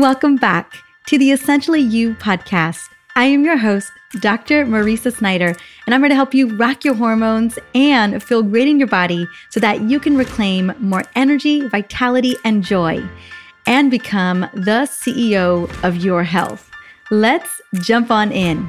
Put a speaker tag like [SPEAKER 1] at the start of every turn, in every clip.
[SPEAKER 1] Welcome back to the Essentially You podcast. I am your host, Dr. Mariza Snyder, and I'm here to help you rock your hormones and feel great in your body so that you can reclaim more energy, vitality, and joy and become the CEO of your health. Let's jump on in.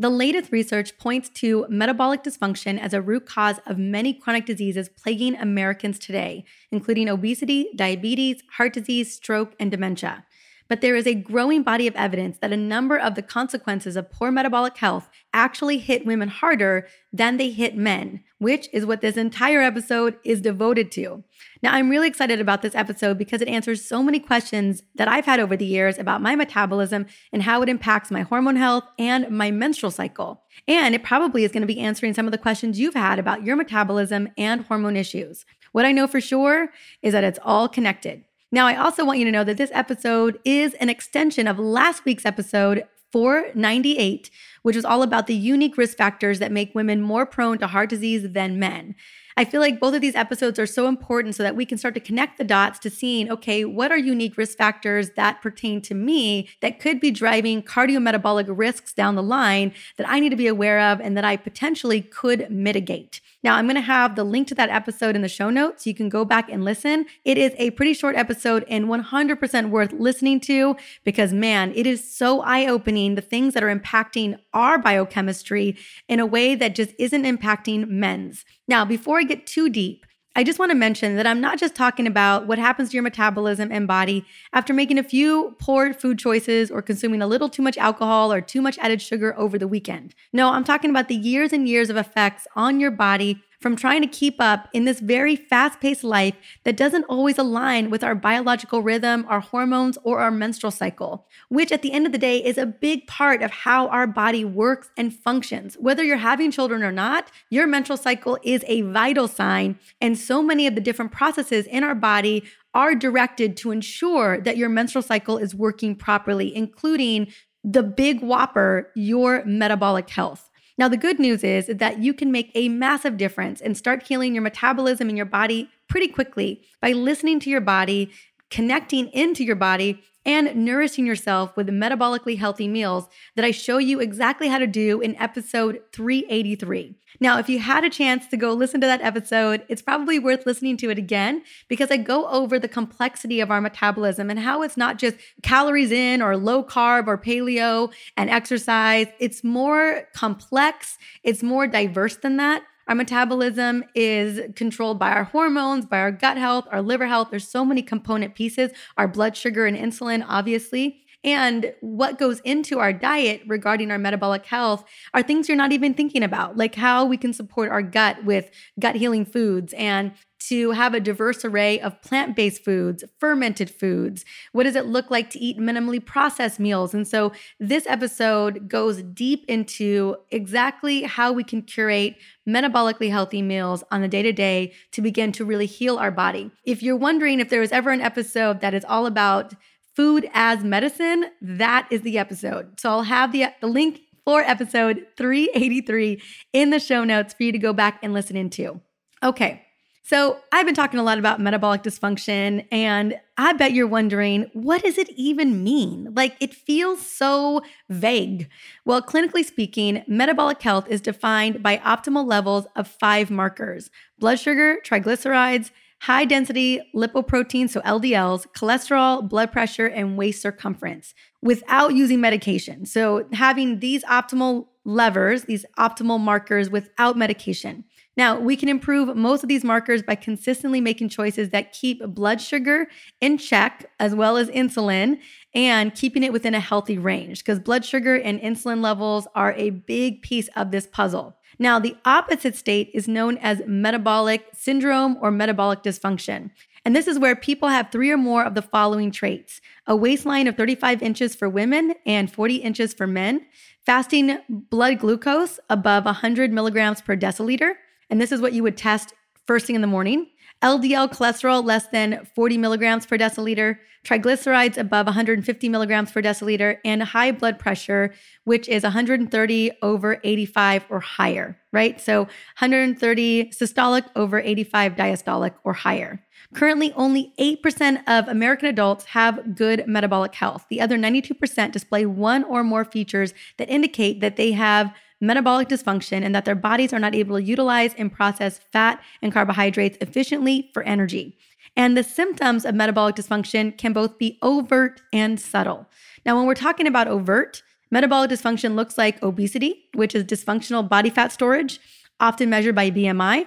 [SPEAKER 1] The latest research points to metabolic dysfunction as a root cause of many chronic diseases plaguing Americans today, including obesity, diabetes, heart disease, stroke, and dementia but there is a growing body of evidence that a number of the consequences of poor metabolic health actually hit women harder than they hit men, which is what this entire episode is devoted to. Now, I'm really excited about this episode because it answers so many questions that I've had over the years about my metabolism and how it impacts my hormone health and my menstrual cycle. And it probably is going to be answering some of the questions you've had about your metabolism and hormone issues. What I know for sure is that it's all connected. Now, I also want you to know that this episode is an extension of last week's episode 498, which was all about the unique risk factors that make women more prone to heart disease than men. I feel like both of these episodes are so important so that we can start to connect the dots to seeing, okay, what are unique risk factors that pertain to me that could be driving cardiometabolic risks down the line that I need to be aware of and that I potentially could mitigate. Now, I'm going to have the link to that episode in the show notes. So you can go back and listen. It is a pretty short episode and 100% worth listening to because, man, it is so eye opening the things that are impacting our biochemistry in a way that just isn't impacting men's. Now, before I get too deep, I just want to mention that I'm not just talking about what happens to your metabolism and body after making a few poor food choices or consuming a little too much alcohol or too much added sugar over the weekend. No, I'm talking about the years and years of effects on your body from trying to keep up in this very fast paced life that doesn't always align with our biological rhythm, our hormones, or our menstrual cycle, which at the end of the day is a big part of how our body works and functions. Whether you're having children or not, your menstrual cycle is a vital sign. And so many of the different processes in our body are directed to ensure that your menstrual cycle is working properly, including the big whopper, your metabolic health. Now, the good news is that you can make a massive difference and start healing your metabolism in your body pretty quickly by listening to your body, connecting into your body, and nourishing yourself with metabolically healthy meals that I show you exactly how to do in episode 383. Now, if you had a chance to go listen to that episode, it's probably worth listening to it again because I go over the complexity of our metabolism and how it's not just calories in or low carb or paleo and exercise. It's more complex, it's more diverse than that. Our metabolism is controlled by our hormones, by our gut health, our liver health. There's so many component pieces, our blood sugar and insulin, obviously. And what goes into our diet regarding our metabolic health are things you're not even thinking about, like how we can support our gut with gut healing foods and to have a diverse array of plant based foods, fermented foods. What does it look like to eat minimally processed meals? And so this episode goes deep into exactly how we can curate metabolically healthy meals on the day to day to begin to really heal our body. If you're wondering if there was ever an episode that is all about food as medicine, that is the episode. So I'll have the, the link for episode 383 in the show notes for you to go back and listen into. Okay. So, I've been talking a lot about metabolic dysfunction, and I bet you're wondering, what does it even mean? Like, it feels so vague. Well, clinically speaking, metabolic health is defined by optimal levels of five markers blood sugar, triglycerides, high density lipoprotein, so LDLs, cholesterol, blood pressure, and waist circumference without using medication. So, having these optimal levers, these optimal markers without medication. Now, we can improve most of these markers by consistently making choices that keep blood sugar in check, as well as insulin, and keeping it within a healthy range, because blood sugar and insulin levels are a big piece of this puzzle. Now, the opposite state is known as metabolic syndrome or metabolic dysfunction. And this is where people have three or more of the following traits a waistline of 35 inches for women and 40 inches for men, fasting blood glucose above 100 milligrams per deciliter. And this is what you would test first thing in the morning. LDL cholesterol less than 40 milligrams per deciliter, triglycerides above 150 milligrams per deciliter, and high blood pressure, which is 130 over 85 or higher, right? So 130 systolic over 85 diastolic or higher. Currently, only 8% of American adults have good metabolic health. The other 92% display one or more features that indicate that they have metabolic dysfunction and that their bodies are not able to utilize and process fat and carbohydrates efficiently for energy. And the symptoms of metabolic dysfunction can both be overt and subtle. Now, when we're talking about overt, metabolic dysfunction looks like obesity, which is dysfunctional body fat storage, often measured by BMI,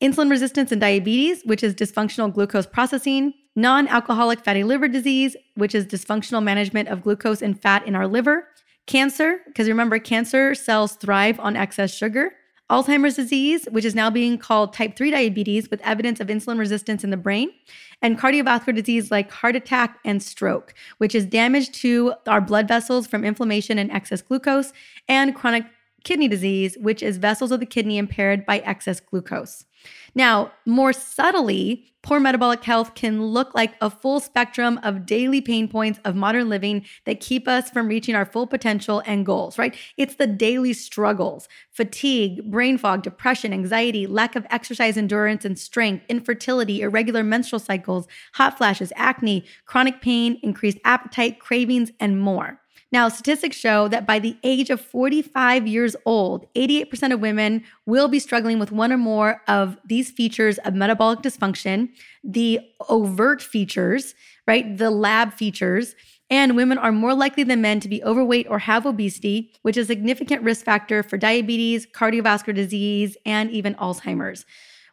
[SPEAKER 1] insulin resistance and diabetes, which is dysfunctional glucose processing, non alcoholic fatty liver disease, which is dysfunctional management of glucose and fat in our liver, Cancer, because remember, cancer cells thrive on excess sugar. Alzheimer's disease, which is now being called type 3 diabetes with evidence of insulin resistance in the brain, and cardiovascular disease like heart attack and stroke, which is damage to our blood vessels from inflammation and excess glucose, and chronic kidney disease, which is vessels of the kidney impaired by excess glucose. Now, more subtly, poor metabolic health can look like a full spectrum of daily pain points of modern living that keep us from reaching our full potential and goals, right? It's the daily struggles fatigue, brain fog, depression, anxiety, lack of exercise endurance and strength, infertility, irregular menstrual cycles, hot flashes, acne, chronic pain, increased appetite, cravings, and more. Now, statistics show that by the age of 45 years old, 88% of women will be struggling with one or more of these features of metabolic dysfunction, the overt features, right? The lab features. And women are more likely than men to be overweight or have obesity, which is a significant risk factor for diabetes, cardiovascular disease, and even Alzheimer's.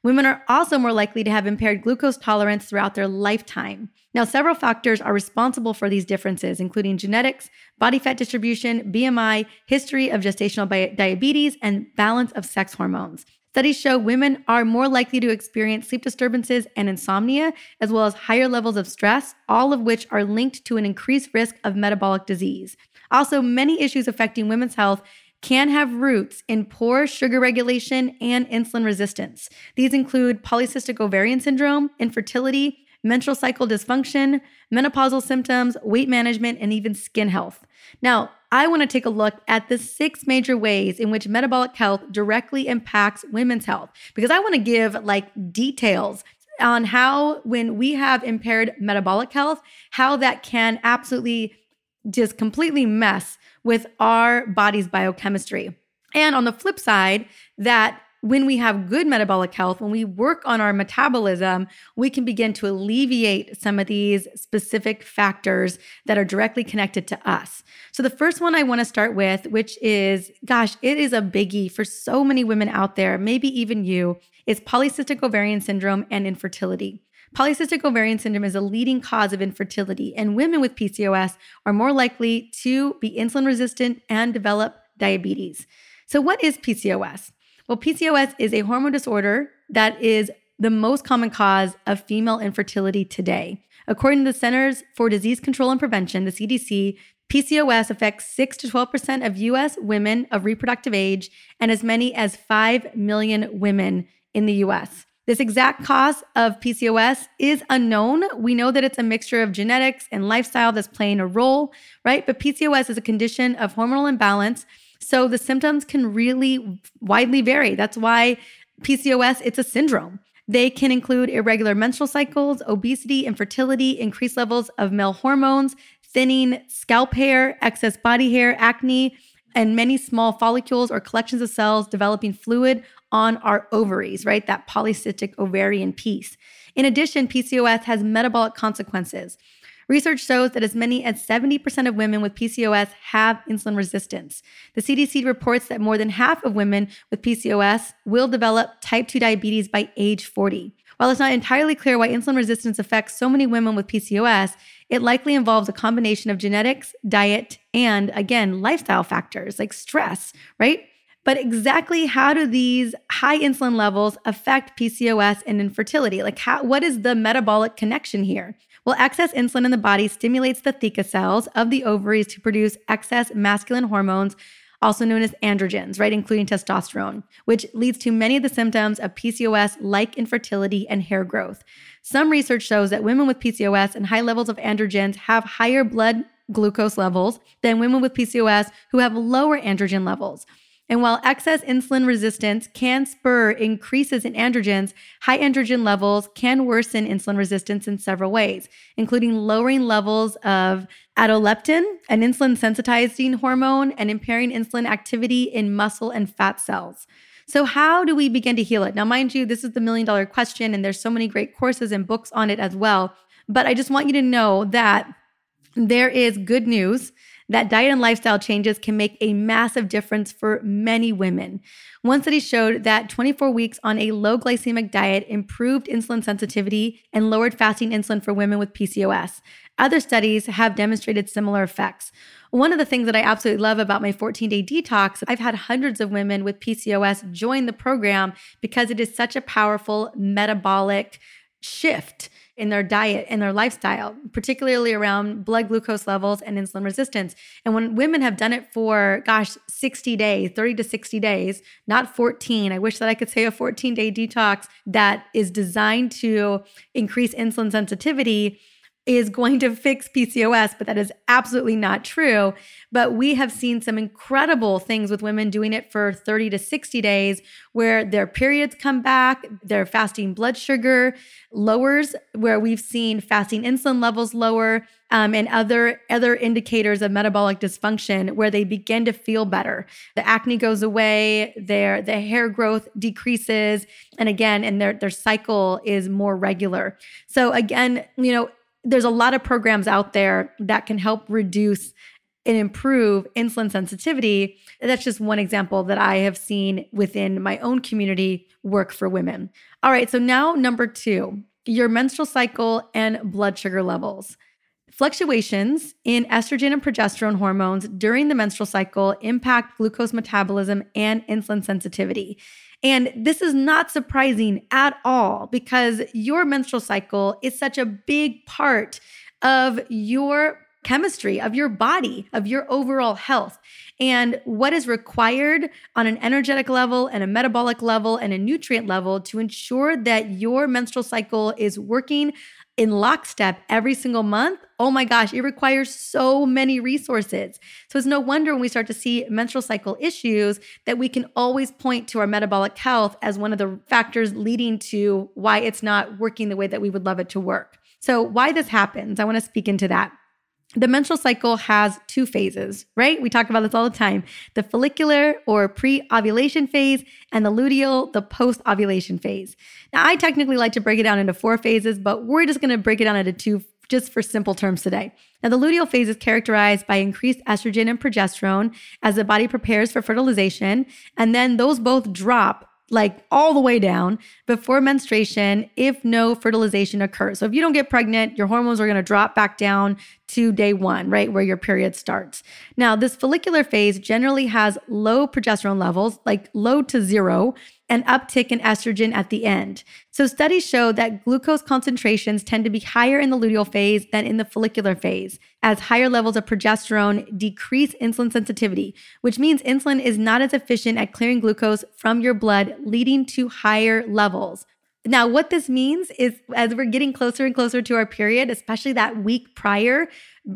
[SPEAKER 1] Women are also more likely to have impaired glucose tolerance throughout their lifetime. Now, several factors are responsible for these differences, including genetics, body fat distribution, BMI, history of gestational diabetes, and balance of sex hormones. Studies show women are more likely to experience sleep disturbances and insomnia, as well as higher levels of stress, all of which are linked to an increased risk of metabolic disease. Also, many issues affecting women's health can have roots in poor sugar regulation and insulin resistance. These include polycystic ovarian syndrome, infertility, menstrual cycle dysfunction, menopausal symptoms, weight management, and even skin health. Now, I want to take a look at the six major ways in which metabolic health directly impacts women's health because I want to give like details on how, when we have impaired metabolic health, how that can absolutely just completely mess with our body's biochemistry. And on the flip side, that when we have good metabolic health, when we work on our metabolism, we can begin to alleviate some of these specific factors that are directly connected to us. So, the first one I want to start with, which is, gosh, it is a biggie for so many women out there, maybe even you, is polycystic ovarian syndrome and infertility. Polycystic ovarian syndrome is a leading cause of infertility, and women with PCOS are more likely to be insulin resistant and develop diabetes. So, what is PCOS? Well, PCOS is a hormone disorder that is the most common cause of female infertility today. According to the Centers for Disease Control and Prevention, the CDC, PCOS affects 6 to 12% of US women of reproductive age and as many as 5 million women in the US. This exact cause of PCOS is unknown. We know that it's a mixture of genetics and lifestyle that's playing a role, right? But PCOS is a condition of hormonal imbalance. So the symptoms can really widely vary. That's why PCOS, it's a syndrome. They can include irregular menstrual cycles, obesity, infertility, increased levels of male hormones, thinning scalp hair, excess body hair, acne, and many small follicles or collections of cells developing fluid on our ovaries, right? That polycystic ovarian piece. In addition, PCOS has metabolic consequences. Research shows that as many as 70% of women with PCOS have insulin resistance. The CDC reports that more than half of women with PCOS will develop type 2 diabetes by age 40. While it's not entirely clear why insulin resistance affects so many women with PCOS, it likely involves a combination of genetics, diet, and again, lifestyle factors like stress, right? But exactly how do these high insulin levels affect PCOS and infertility? Like, how, what is the metabolic connection here? Well, excess insulin in the body stimulates the theca cells of the ovaries to produce excess masculine hormones, also known as androgens, right, including testosterone, which leads to many of the symptoms of PCOS like infertility and hair growth. Some research shows that women with PCOS and high levels of androgens have higher blood glucose levels than women with PCOS who have lower androgen levels. And while excess insulin resistance can spur increases in androgens, high androgen levels can worsen insulin resistance in several ways, including lowering levels of adileptin, an insulin sensitizing hormone, and impairing insulin activity in muscle and fat cells. So, how do we begin to heal it? Now, mind you, this is the million dollar question, and there's so many great courses and books on it as well. But I just want you to know that there is good news that diet and lifestyle changes can make a massive difference for many women. One study showed that 24 weeks on a low glycemic diet improved insulin sensitivity and lowered fasting insulin for women with PCOS. Other studies have demonstrated similar effects. One of the things that I absolutely love about my 14 day detox, I've had hundreds of women with PCOS join the program because it is such a powerful metabolic shift in their diet and their lifestyle, particularly around blood glucose levels and insulin resistance. And when women have done it for, gosh, 60 days, 30 to 60 days, not 14, I wish that I could say a 14 day detox that is designed to increase insulin sensitivity is going to fix PCOS, but that is absolutely not true. But we have seen some incredible things with women doing it for 30 to 60 days where their periods come back, their fasting blood sugar lowers, where we've seen fasting insulin levels lower. Um, and other other indicators of metabolic dysfunction where they begin to feel better. The acne goes away, their the hair growth decreases, and again, and their their cycle is more regular. So again, you know, there's a lot of programs out there that can help reduce and improve insulin sensitivity. That's just one example that I have seen within my own community work for women. All right, so now number two, your menstrual cycle and blood sugar levels. Fluctuations in estrogen and progesterone hormones during the menstrual cycle impact glucose metabolism and insulin sensitivity. And this is not surprising at all because your menstrual cycle is such a big part of your chemistry, of your body, of your overall health. And what is required on an energetic level and a metabolic level and a nutrient level to ensure that your menstrual cycle is working in lockstep every single month, oh my gosh, it requires so many resources. So it's no wonder when we start to see menstrual cycle issues that we can always point to our metabolic health as one of the factors leading to why it's not working the way that we would love it to work. So, why this happens, I want to speak into that the menstrual cycle has two phases, right? We talk about this all the time the follicular or pre ovulation phase, and the luteal, the post ovulation phase. Now, I technically like to break it down into four phases, but we're just gonna break it down into two just for simple terms today. Now, the luteal phase is characterized by increased estrogen and progesterone as the body prepares for fertilization, and then those both drop like all the way down before menstruation if no fertilization occurs. So if you don't get pregnant, your hormones are going to drop back down to day one, right, where your period starts. Now, this follicular phase generally has low progesterone levels, like low to zero, and uptick in estrogen at the end. So, studies show that glucose concentrations tend to be higher in the luteal phase than in the follicular phase, as higher levels of progesterone decrease insulin sensitivity, which means insulin is not as efficient at clearing glucose from your blood, leading to higher levels. Now, what this means is as we're getting closer and closer to our period, especially that week prior,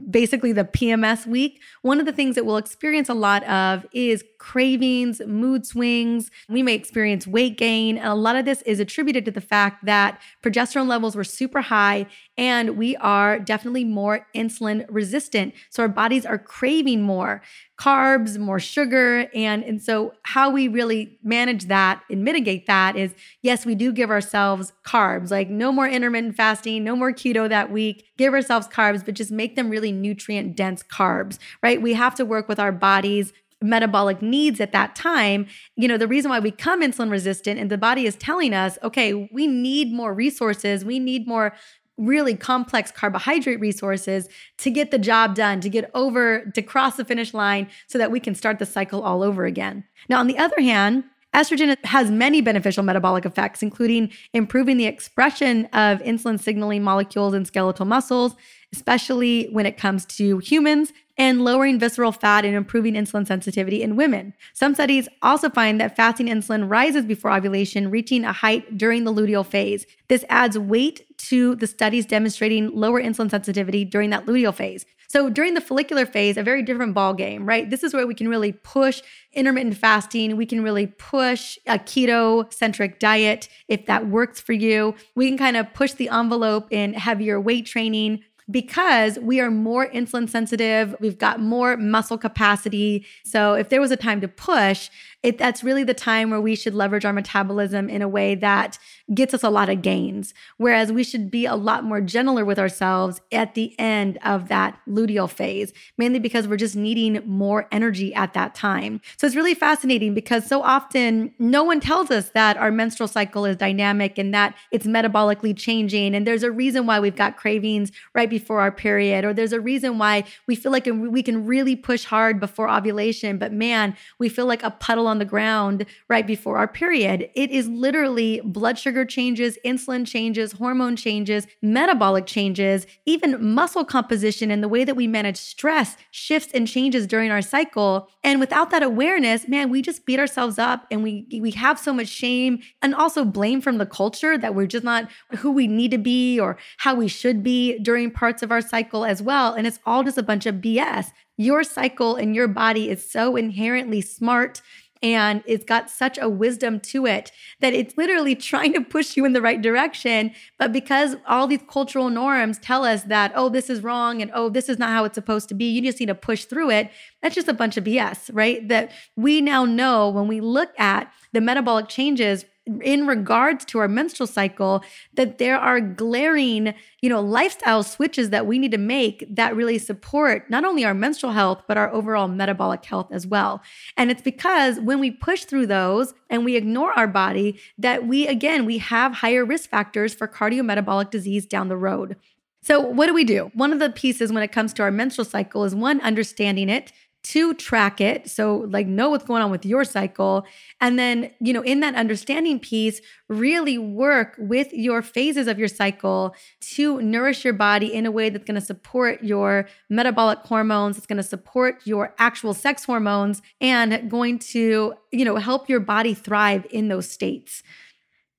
[SPEAKER 1] basically the PMS week, one of the things that we'll experience a lot of is cravings, mood swings. We may experience weight gain. And a lot of this is attributed to the fact that progesterone levels were super high and we are definitely more insulin resistant. So our bodies are craving more carbs, more sugar. And, and so, how we really manage that and mitigate that is yes, we do give ourselves carbs, like no more intermittent fasting, no more keto that week. Give ourselves carbs, but just make them really nutrient dense carbs, right? We have to work with our bodies metabolic needs at that time, you know, the reason why we come insulin resistant and the body is telling us, okay, we need more resources, we need more really complex carbohydrate resources to get the job done, to get over, to cross the finish line so that we can start the cycle all over again. Now, on the other hand, Estrogen has many beneficial metabolic effects, including improving the expression of insulin signaling molecules in skeletal muscles, especially when it comes to humans and lowering visceral fat and improving insulin sensitivity in women. Some studies also find that fasting insulin rises before ovulation, reaching a height during the luteal phase. This adds weight to the studies demonstrating lower insulin sensitivity during that luteal phase. So during the follicular phase, a very different ball game, right? This is where we can really push intermittent fasting. We can really push a keto centric diet if that works for you. We can kind of push the envelope in heavier weight training because we are more insulin sensitive. We've got more muscle capacity. So if there was a time to push, it, that's really the time where we should leverage our metabolism in a way that gets us a lot of gains. Whereas we should be a lot more gentler with ourselves at the end of that luteal phase, mainly because we're just needing more energy at that time. So it's really fascinating because so often no one tells us that our menstrual cycle is dynamic and that it's metabolically changing. And there's a reason why we've got cravings right before our period, or there's a reason why we feel like we can really push hard before ovulation, but man, we feel like a puddle on the ground right before our period. It is literally blood sugar changes, insulin changes, hormone changes, metabolic changes, even muscle composition and the way that we manage stress shifts and changes during our cycle. And without that awareness, man, we just beat ourselves up and we we have so much shame and also blame from the culture that we're just not who we need to be or how we should be during parts of our cycle as well. And it's all just a bunch of BS. Your cycle and your body is so inherently smart and it's got such a wisdom to it that it's literally trying to push you in the right direction. But because all these cultural norms tell us that, oh, this is wrong and oh, this is not how it's supposed to be, you just need to push through it. That's just a bunch of BS, right? That we now know when we look at the metabolic changes in regards to our menstrual cycle that there are glaring you know lifestyle switches that we need to make that really support not only our menstrual health but our overall metabolic health as well. And it's because when we push through those and we ignore our body that we again we have higher risk factors for cardiometabolic disease down the road. So what do we do? One of the pieces when it comes to our menstrual cycle is one understanding it to track it. So, like, know what's going on with your cycle. And then, you know, in that understanding piece, really work with your phases of your cycle to nourish your body in a way that's going to support your metabolic hormones, it's going to support your actual sex hormones, and going to, you know, help your body thrive in those states.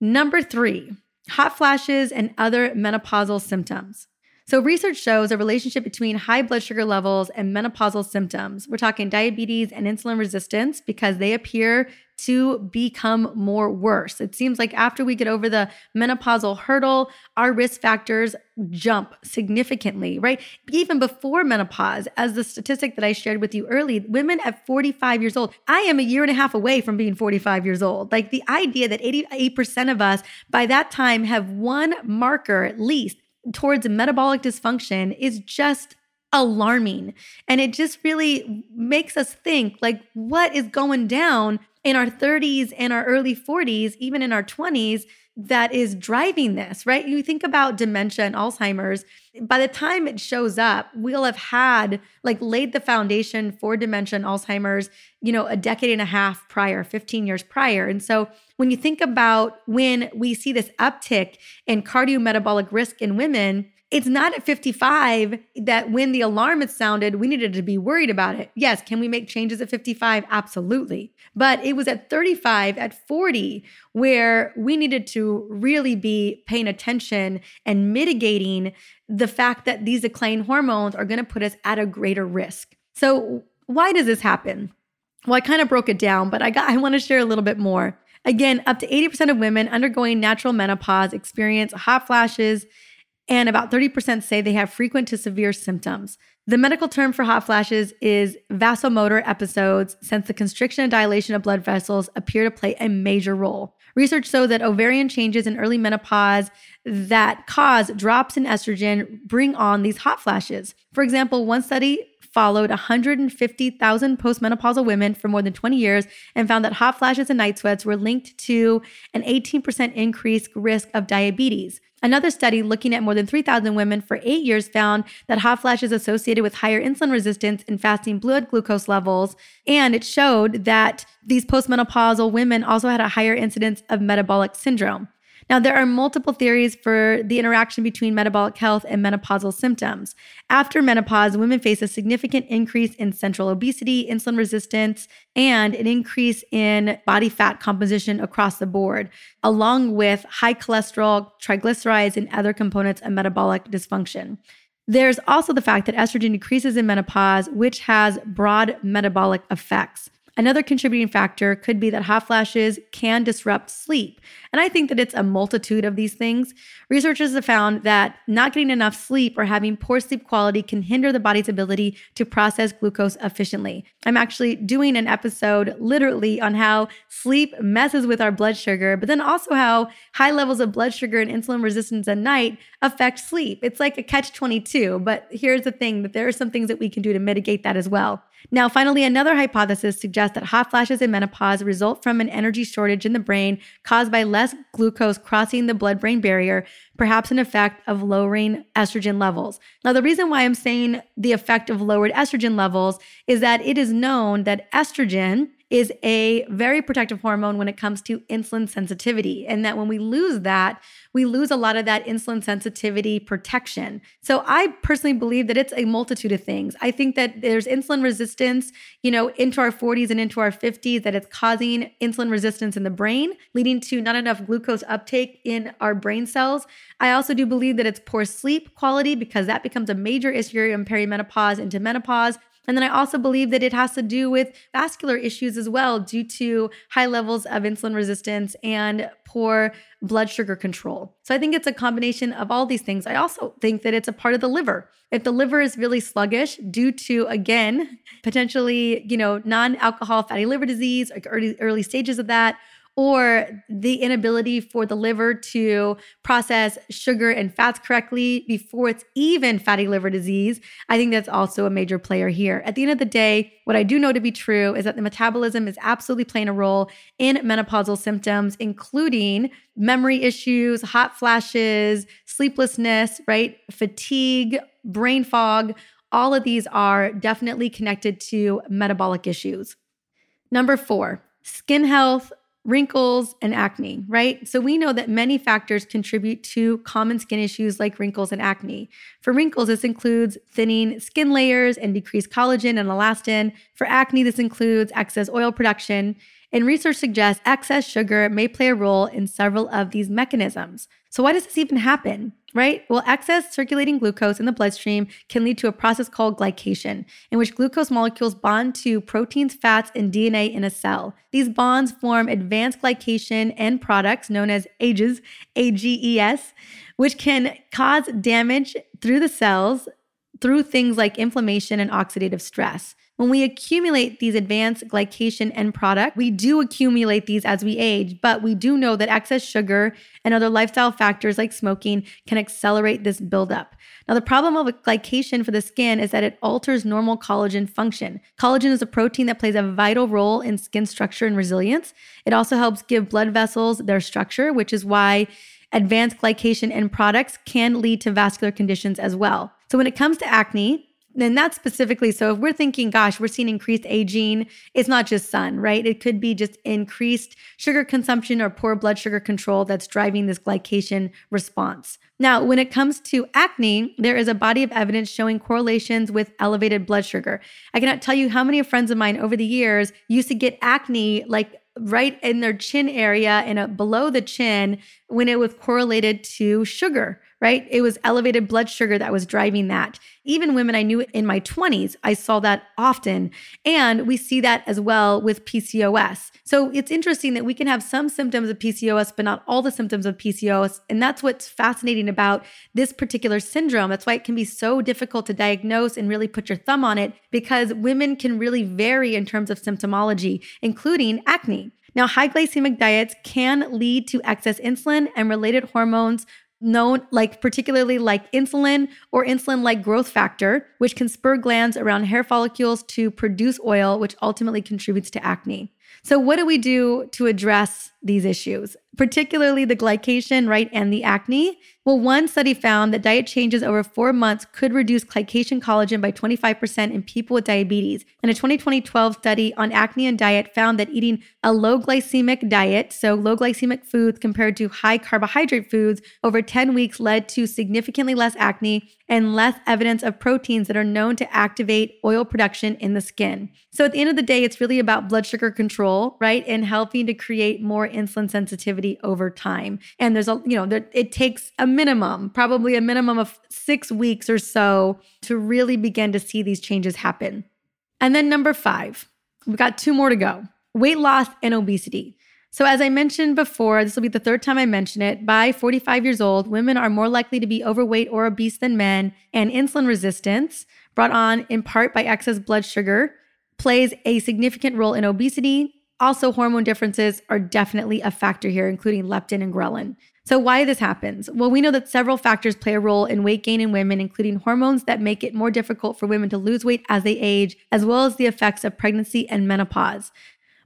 [SPEAKER 1] Number three, hot flashes and other menopausal symptoms. So, research shows a relationship between high blood sugar levels and menopausal symptoms. We're talking diabetes and insulin resistance because they appear to become more worse. It seems like after we get over the menopausal hurdle, our risk factors jump significantly, right? Even before menopause, as the statistic that I shared with you early, women at 45 years old, I am a year and a half away from being 45 years old. Like the idea that 88% of us by that time have one marker at least towards metabolic dysfunction is just alarming. And it just really makes us think like, what is going down in our 30s and our early 40s, even in our 20s, that is driving this, right? You think about dementia and Alzheimer's, by the time it shows up, we'll have had like laid the foundation for dementia and Alzheimer's, you know, a decade and a half prior, 15 years prior. And so when you think about when we see this uptick in cardiometabolic risk in women, it's not at 55 that when the alarm is sounded, we needed to be worried about it. Yes, can we make changes at 55? Absolutely. But it was at 35, at 40, where we needed to really be paying attention and mitigating the fact that these declining hormones are going to put us at a greater risk. So, why does this happen? Well, I kind of broke it down, but I got I want to share a little bit more. Again, up to 80% of women undergoing natural menopause experience hot flashes and about 30% say they have frequent to severe symptoms. The medical term for hot flashes is vasomotor episodes, since the constriction and dilation of blood vessels appear to play a major role. Research shows that ovarian changes in early menopause that cause drops in estrogen bring on these hot flashes. For example, one study followed 150,000 postmenopausal women for more than 20 years and found that hot flashes and night sweats were linked to an 18% increased risk of diabetes. Another study looking at more than 3,000 women for eight years found that hot flashes associated with higher insulin resistance and fasting blood glucose levels. And it showed that these postmenopausal women also had a higher incidence of metabolic syndrome. Now, there are multiple theories for the interaction between metabolic health and menopausal symptoms. After menopause, women face a significant increase in central obesity, insulin resistance, and an increase in body fat composition across the board, along with high cholesterol, triglycerides, and other components of metabolic dysfunction. There's also the fact that estrogen decreases in menopause, which has broad metabolic effects. Another contributing factor could be that hot flashes can disrupt sleep. And I think that it's a multitude of these things. Researchers have found that not getting enough sleep or having poor sleep quality can hinder the body's ability to process glucose efficiently. I'm actually doing an episode literally on how sleep messes with our blood sugar, but then also how high levels of blood sugar and insulin resistance at night affect sleep. It's like a catch 22, but here's the thing that there are some things that we can do to mitigate that as well. Now, finally, another hypothesis suggests that hot flashes in menopause result from an energy shortage in the brain caused by less glucose crossing the blood brain barrier, perhaps an effect of lowering estrogen levels. Now, the reason why I'm saying the effect of lowered estrogen levels is that it is known that estrogen is a very protective hormone when it comes to insulin sensitivity. And that when we lose that, we lose a lot of that insulin sensitivity protection. So I personally believe that it's a multitude of things. I think that there's insulin resistance, you know, into our 40s and into our 50s, that it's causing insulin resistance in the brain, leading to not enough glucose uptake in our brain cells. I also do believe that it's poor sleep quality because that becomes a major issue in perimenopause into menopause. And then I also believe that it has to do with vascular issues as well, due to high levels of insulin resistance and poor blood sugar control. So I think it's a combination of all these things. I also think that it's a part of the liver. If the liver is really sluggish due to, again, potentially, you know, non alcohol fatty liver disease, like early, early stages of that, or the inability for the liver to process sugar and fats correctly before it's even fatty liver disease, I think that's also a major player here. At the end of the day, what I do know to be true is that the metabolism is absolutely playing a role in menopausal symptoms, including memory issues, hot flashes, sleeplessness, right? Fatigue, brain fog. All of these are definitely connected to metabolic issues. Number four, skin health, wrinkles, and acne, right? So we know that many factors contribute to common skin issues like wrinkles and acne. For wrinkles, this includes thinning skin layers and decreased collagen and elastin. For acne, this includes excess oil production. And research suggests excess sugar may play a role in several of these mechanisms. So, why does this even happen? Right? Well, excess circulating glucose in the bloodstream can lead to a process called glycation, in which glucose molecules bond to proteins, fats, and DNA in a cell. These bonds form advanced glycation end products known as AGEs, AGES, which can cause damage through the cells through things like inflammation and oxidative stress. When we accumulate these advanced glycation end product, we do accumulate these as we age, but we do know that excess sugar and other lifestyle factors like smoking can accelerate this buildup. Now, the problem of glycation for the skin is that it alters normal collagen function. Collagen is a protein that plays a vital role in skin structure and resilience. It also helps give blood vessels their structure, which is why advanced glycation end products can lead to vascular conditions as well. So, when it comes to acne, and that's specifically so if we're thinking, gosh, we're seeing increased aging, it's not just sun, right? It could be just increased sugar consumption or poor blood sugar control that's driving this glycation response. Now, when it comes to acne, there is a body of evidence showing correlations with elevated blood sugar. I cannot tell you how many friends of mine over the years used to get acne like right in their chin area and uh, below the chin when it was correlated to sugar right? It was elevated blood sugar that was driving that. Even women I knew in my 20s, I saw that often. And we see that as well with PCOS. So it's interesting that we can have some symptoms of PCOS, but not all the symptoms of PCOS. And that's what's fascinating about this particular syndrome. That's why it can be so difficult to diagnose and really put your thumb on it because women can really vary in terms of symptomology, including acne. Now, high glycemic diets can lead to excess insulin and related hormones known like particularly like insulin or insulin like growth factor, which can spur glands around hair follicles to produce oil, which ultimately contributes to acne. So, what do we do to address these issues, particularly the glycation, right, and the acne? Well, one study found that diet changes over four months could reduce glycation collagen by 25% in people with diabetes. And a 2012 study on acne and diet found that eating a low glycemic diet, so low glycemic foods compared to high carbohydrate foods, over 10 weeks led to significantly less acne and less evidence of proteins that are known to activate oil production in the skin. So at the end of the day, it's really about blood sugar control, right? And helping to create more insulin sensitivity over time. And there's a, you know, there, it takes a minimum, probably a minimum of six weeks or so to really begin to see these changes happen. And then number five, we've got two more to go weight loss and obesity. So, as I mentioned before, this will be the third time I mention it. By 45 years old, women are more likely to be overweight or obese than men, and insulin resistance, brought on in part by excess blood sugar, plays a significant role in obesity also, hormone differences are definitely a factor here, including leptin and ghrelin. So, why this happens? Well, we know that several factors play a role in weight gain in women, including hormones that make it more difficult for women to lose weight as they age, as well as the effects of pregnancy and menopause.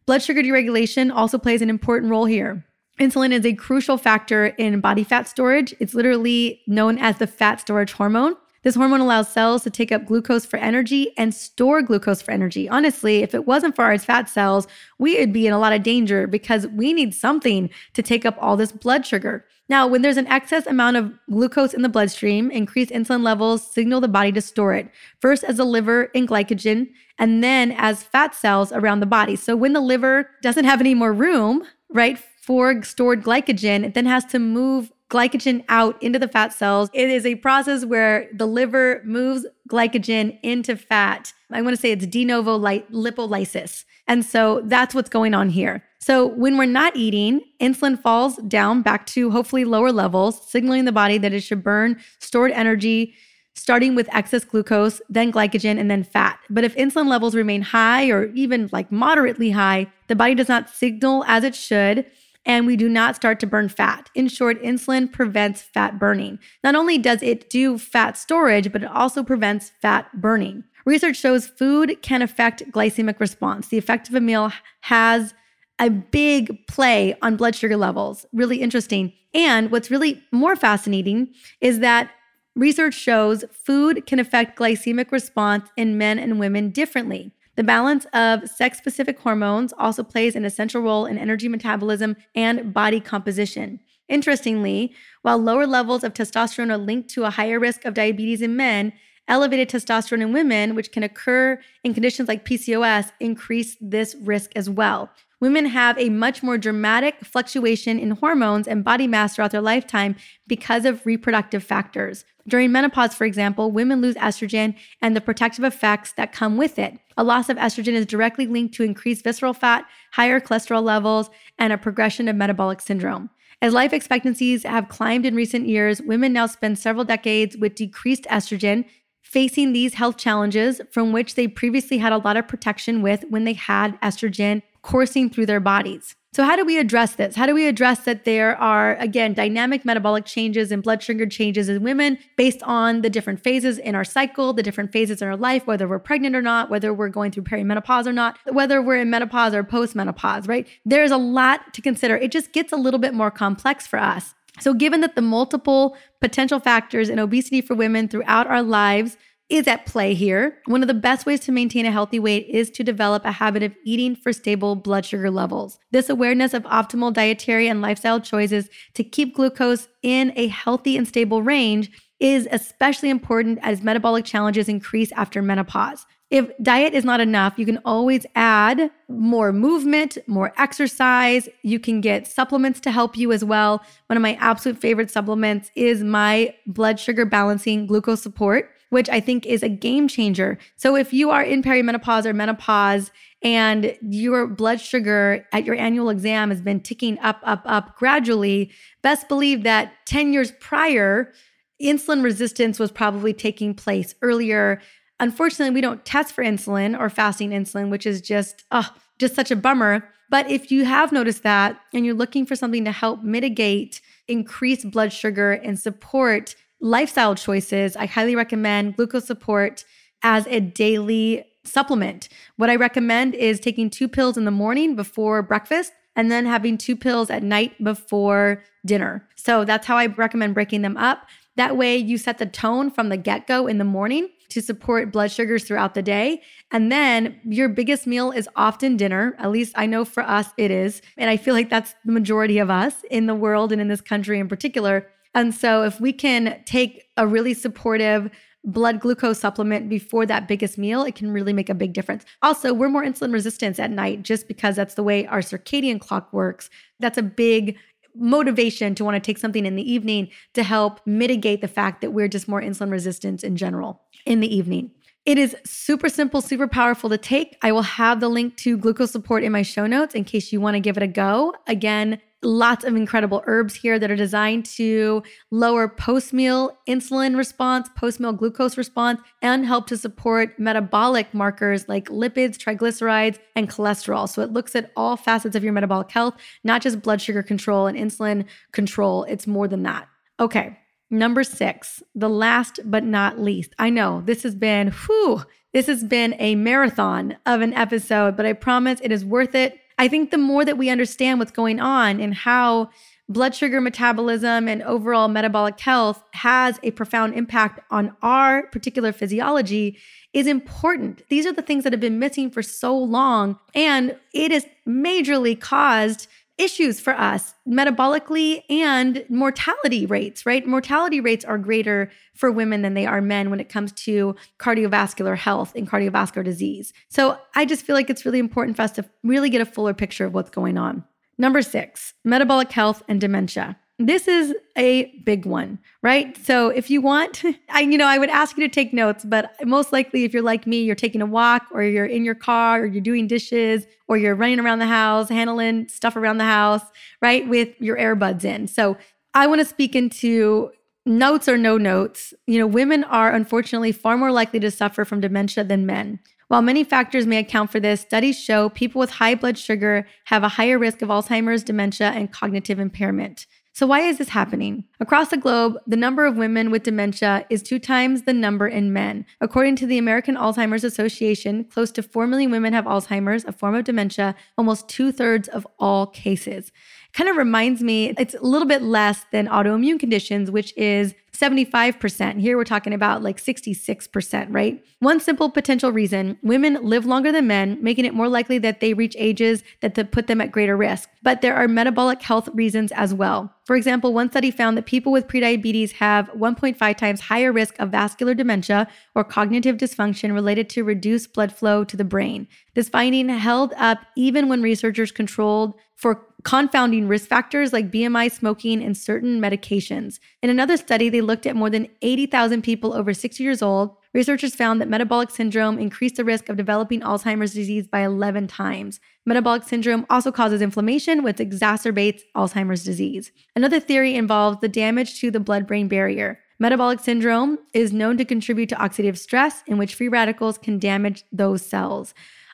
[SPEAKER 1] Blood sugar deregulation also plays an important role here. Insulin is a crucial factor in body fat storage. It's literally known as the fat storage hormone. This hormone allows cells to take up glucose for energy and store glucose for energy. Honestly, if it wasn't for our fat cells, we would be in a lot of danger because we need something to take up all this blood sugar. Now, when there's an excess amount of glucose in the bloodstream, increased insulin levels signal the body to store it, first as the liver in glycogen, and then as fat cells around the body. So when the liver doesn't have any more room, right, for stored glycogen, it then has to move glycogen out into the fat cells. It is a process where the liver moves glycogen into fat. I want to say it's de novo lipolysis. And so that's what's going on here. So when we're not eating, insulin falls down back to hopefully lower levels, signaling the body that it should burn stored energy starting with excess glucose, then glycogen, and then fat. But if insulin levels remain high or even like moderately high, the body does not signal as it should and we do not start to burn fat. In short, insulin prevents fat burning. Not only does it do fat storage, but it also prevents fat burning. Research shows food can affect glycemic response. The effect of a meal has a big play on blood sugar levels. Really interesting. And what's really more fascinating is that research shows food can affect glycemic response in men and women differently. The balance of sex specific hormones also plays an essential role in energy metabolism and body composition. Interestingly, while lower levels of testosterone are linked to a higher risk of diabetes in men, elevated testosterone in women, which can occur in conditions like PCOS, increase this risk as well women have a much more dramatic fluctuation in hormones and body mass throughout their lifetime because of reproductive factors. During menopause, for example, women lose estrogen and the protective effects that come with it. A loss of estrogen is directly linked to increased visceral fat, higher cholesterol levels, and a progression of metabolic syndrome. As life expectancies have climbed in recent years, women now spend several decades with decreased estrogen, facing these health challenges from which they previously had a lot of protection with when they had estrogen coursing through their bodies. So, how do we address this? How do we address that there are, again, dynamic metabolic changes and blood sugar changes in women based on the different phases in our cycle, the different phases in our life, whether we're pregnant or not, whether we're going through perimenopause or not, whether we're in menopause or postmenopause, right? There's a lot to consider. It just gets a little bit more complex for us. So, given that the multiple potential factors in obesity for women throughout our lives is at play here. One of the best ways to maintain a healthy weight is to develop a habit of eating for stable blood sugar levels. This awareness of optimal dietary and lifestyle choices to keep glucose in a healthy and stable range is especially important as metabolic challenges increase after menopause. If diet is not enough, you can always add more movement, more exercise. You can get supplements to help you as well. One of my absolute favorite supplements is my blood sugar balancing Gluco Support which I think is a game changer. So if you are in perimenopause or menopause and your blood sugar at your annual exam has been ticking up, up, up gradually, best believe that 10 years prior, insulin resistance was probably taking place earlier. Unfortunately, we don't test for insulin or fasting insulin, which is just, oh, just such a bummer. But if you have noticed that and you're looking for something to help mitigate increased blood sugar and support lifestyle choices, I highly recommend Gluco Support as a daily supplement. What I recommend is taking two pills in the morning before breakfast and then having two pills at night before dinner. So that's how I recommend breaking them up. That way, you set the tone from the get go in the morning to support blood sugars throughout the day. And then your biggest meal is often dinner. At least I know for us it is. And I feel like that's the majority of us in the world and in this country in particular. And so if we can take a really supportive, blood glucose supplement before that biggest meal, it can really make a big difference. Also, we're more insulin resistant at night just because that's the way our circadian clock works. That's a big motivation to want to take something in the evening to help mitigate the fact that we're just more insulin resistant in general in the evening. It is super simple, super powerful to take. I will have the link to Gluco Support in my show notes in case you want to give it a go. Again, lots of incredible herbs here that are designed to lower post meal insulin response, post meal glucose response, and help to support metabolic markers like lipids, triglycerides, and cholesterol. So it looks at all facets of your metabolic health, not just blood sugar control and insulin control. It's more than that. Okay. Number six, the last but not least. I know this has been, whew, this has been a marathon of an episode, but I promise it is worth it I think the more that we understand what's going on and how blood sugar metabolism and overall metabolic health has a profound impact on our particular physiology is important. These are the things that have been missing for so long, and it is majorly caused issues for us metabolically and mortality rates, right? Mortality rates are greater for women than they are men when it comes to cardiovascular health and cardiovascular disease. So I just feel like it's really important for us to really get a fuller picture of what's going on. Number six, metabolic health and dementia. This is a big one, right? So if you want, I you know, I would ask you to take notes, but most likely if you're like me, you're taking a walk or you're in your car or you're doing dishes or you're running around the house, handling stuff around the house, right? With your earbuds in. So I want to speak into notes or no notes. You know, women are unfortunately far more likely to suffer from dementia than men. While many factors may account for this, studies show people with high blood sugar have a higher risk of Alzheimer's, dementia, and cognitive impairment. So, why is this happening? Across the globe, the number of women with dementia is two times the number in men. According to the American Alzheimer's Association, close to 4 million women have Alzheimer's, a form of dementia, almost two thirds of all cases. Kind of reminds me, it's a little bit less than autoimmune conditions, which is 75%. Here we're talking about like 66%, right? One simple potential reason women live longer than men, making it more likely that they reach ages that put them at greater risk. But there are metabolic health reasons as well. For example, one study found that people with prediabetes have 1.5 times higher risk of vascular dementia or cognitive dysfunction related to reduced blood flow to the brain. This finding held up even when researchers controlled for confounding risk factors like BMI, smoking, and certain medications. In another study, they looked at more than 80,000 people over 60 years old. Researchers found that metabolic syndrome increased the risk of developing Alzheimer's disease by 11 times. Metabolic syndrome also causes inflammation, which exacerbates Alzheimer's disease. Another theory involves the damage to the blood brain barrier. Metabolic syndrome is known to contribute to oxidative stress, in which free radicals can damage those cells.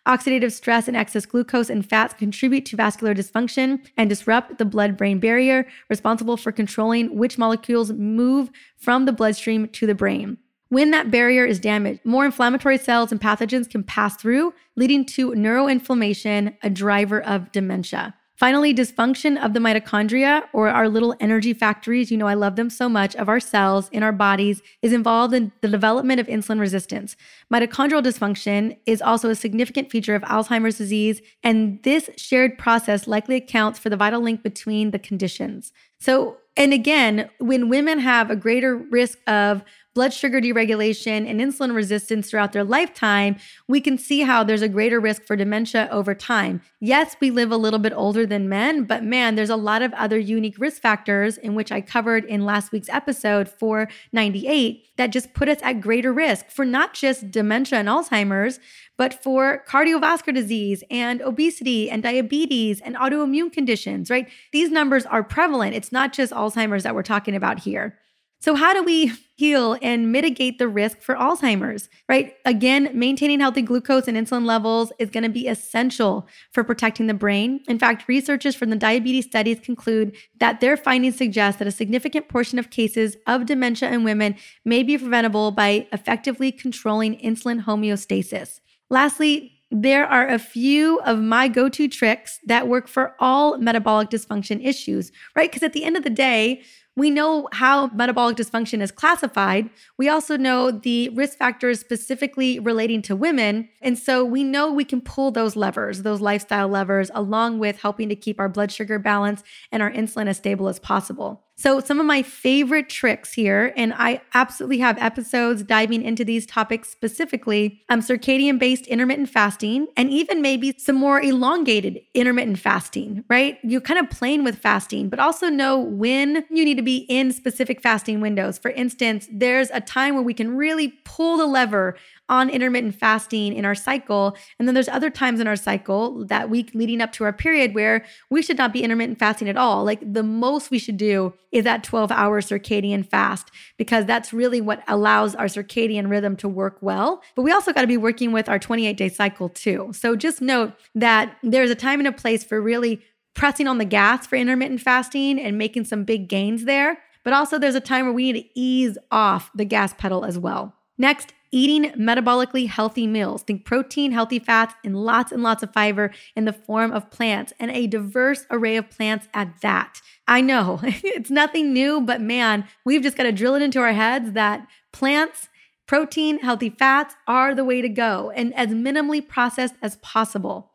[SPEAKER 1] Oxidative stress and excess glucose and fats contribute to vascular dysfunction and disrupt the blood brain barrier, responsible for controlling which molecules move from the bloodstream to the brain. When that barrier is damaged, more inflammatory cells and pathogens can pass through, leading to neuroinflammation, a driver of dementia. Finally, dysfunction of the mitochondria or our little energy factories, you know, I love them so much, of our cells in our bodies is involved in the development of insulin resistance. Mitochondrial dysfunction is also a significant feature of Alzheimer's disease, and this shared process likely accounts for the vital link between the conditions. So, and again, when women have a greater risk of blood sugar deregulation and insulin resistance throughout their lifetime, we can see how there's a greater risk for dementia over time. Yes, we live a little bit older than men, but man, there's a lot of other unique risk factors in which I covered in last week's episode 498 that just put us at greater risk for not just dementia and Alzheimer's, but for cardiovascular disease and obesity and diabetes and autoimmune conditions, right? These numbers are prevalent. It's not just Alzheimer's that we're talking about here. So, how do we heal and mitigate the risk for Alzheimer's, right? Again, maintaining healthy glucose and insulin levels is going to be essential for protecting the brain. In fact, researchers from the diabetes studies conclude that their findings suggest that a significant portion of cases of dementia in women may be preventable by effectively controlling insulin homeostasis. Lastly, there are a few of my go to tricks that work for all metabolic dysfunction issues, right? Because at the end of the day, we know how metabolic dysfunction is classified. We also know the risk factors specifically relating to women. And so we know we can pull those levers, those lifestyle levers, along with helping to keep our blood sugar balance and our insulin as stable as possible. So, some of my favorite tricks here, and I absolutely have episodes diving into these topics specifically um, circadian based intermittent fasting, and even maybe some more elongated intermittent fasting, right? You're kind of playing with fasting, but also know when you need to be in specific fasting windows. For instance, there's a time where we can really pull the lever on intermittent fasting in our cycle. And then there's other times in our cycle, that week leading up to our period, where we should not be intermittent fasting at all. Like the most we should do is that 12 hour circadian fast, because that's really what allows our circadian rhythm to work well. But we also got to be working with our 28 day cycle too. So just note that there's a time and a place for really pressing on the gas for intermittent fasting and making some big gains there. But also, there's a time where we need to ease off the gas pedal as well. Next, eating metabolically healthy meals. Think protein, healthy fats, and lots and lots of fiber in the form of plants and a diverse array of plants at that. I know it's nothing new, but man, we've just got to drill it into our heads that plants, protein, healthy fats are the way to go and as minimally processed as possible.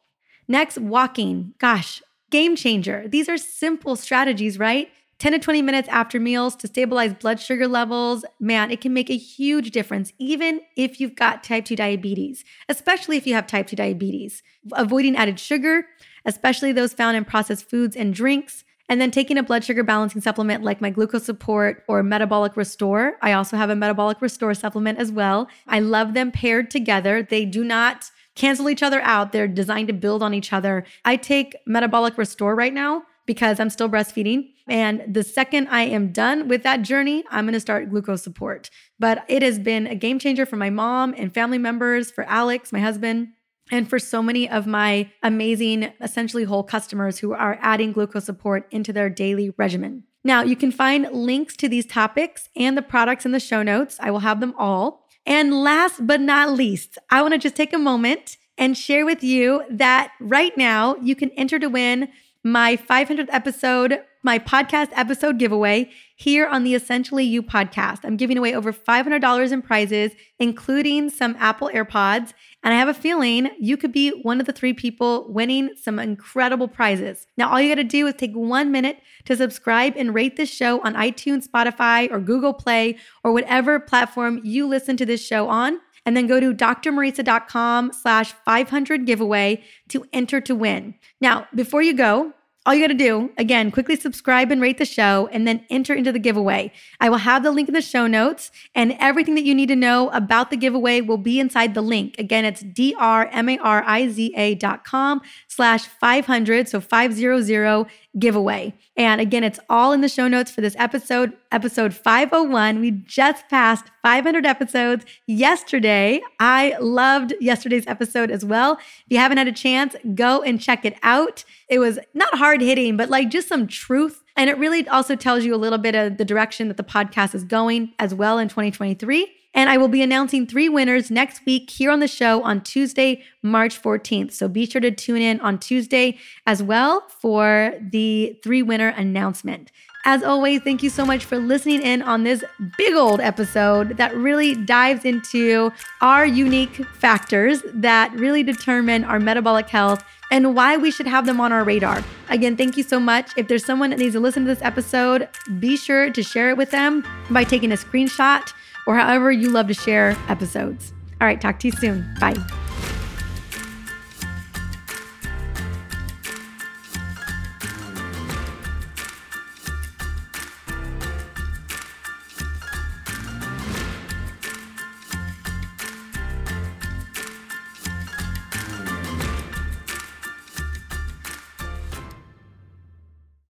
[SPEAKER 1] Next, walking. Gosh, game changer. These are simple strategies, right? 10 to 20 minutes after meals to stabilize blood sugar levels, man, it can make a huge difference, even if you've got type 2 diabetes, especially if you have type 2 diabetes. Avoiding added sugar, especially those found in processed foods and drinks, and then taking a blood sugar balancing supplement like my Gluco Support or metabolic restore. I also have a metabolic restore supplement as well. I love them paired together. They do not cancel each other out, they're designed to build on each other. I take metabolic restore right now because I'm still breastfeeding. And the second I am done with that journey, I'm going to start Gluco Support. But it has been a game changer for my mom and family members, for Alex, my husband, and for so many of my amazing, essentially whole customers who are adding Gluco Support into their daily regimen. Now, you can find links to these topics and the products in the show notes. I will have them all. And last but not least, I want to just take a moment and share with you that right now you can enter to win my 500th episode, my podcast episode giveaway here on the Essentially You podcast. I'm giving away over $500 in prizes, including some Apple AirPods. And I have a feeling you could be one of the three people winning some incredible prizes. Now, all you got to do is take one minute to subscribe and rate this show on iTunes, Spotify, or Google Play, or whatever platform you listen to this show on and then go to drmariza.com slash 500 giveaway to enter to win. Now, before you go, all you got to do, again, quickly subscribe and rate the show and then enter into the giveaway. I will have the link in the show notes and everything that you need to know about the giveaway will be inside the link. Again, it's D-R-M-A-R-I-Z-A dot com slash 500, so 500 giveaway. And again, it's all in the show notes for this episode, episode 501. We just passed 500 episodes yesterday. I loved yesterday's episode as well. If you haven't had a chance, go and check it out. It was not hard hitting, but like just some truth. And it really also tells you a little bit of the direction that the podcast is going as well in 2023. And I will be announcing three winners next week here on the show on Tuesday, March 14th. So be sure to tune in on Tuesday as well for the three winner announcement. As always, thank you so much for listening in on this big old episode that really dives into our unique factors that really determine our metabolic health and why we should have them on our radar. Again, thank you so much. If there's someone that needs to listen to this episode, be sure to share it with them by taking a screenshot or however you love to share episodes. All right, talk to you soon. Bye.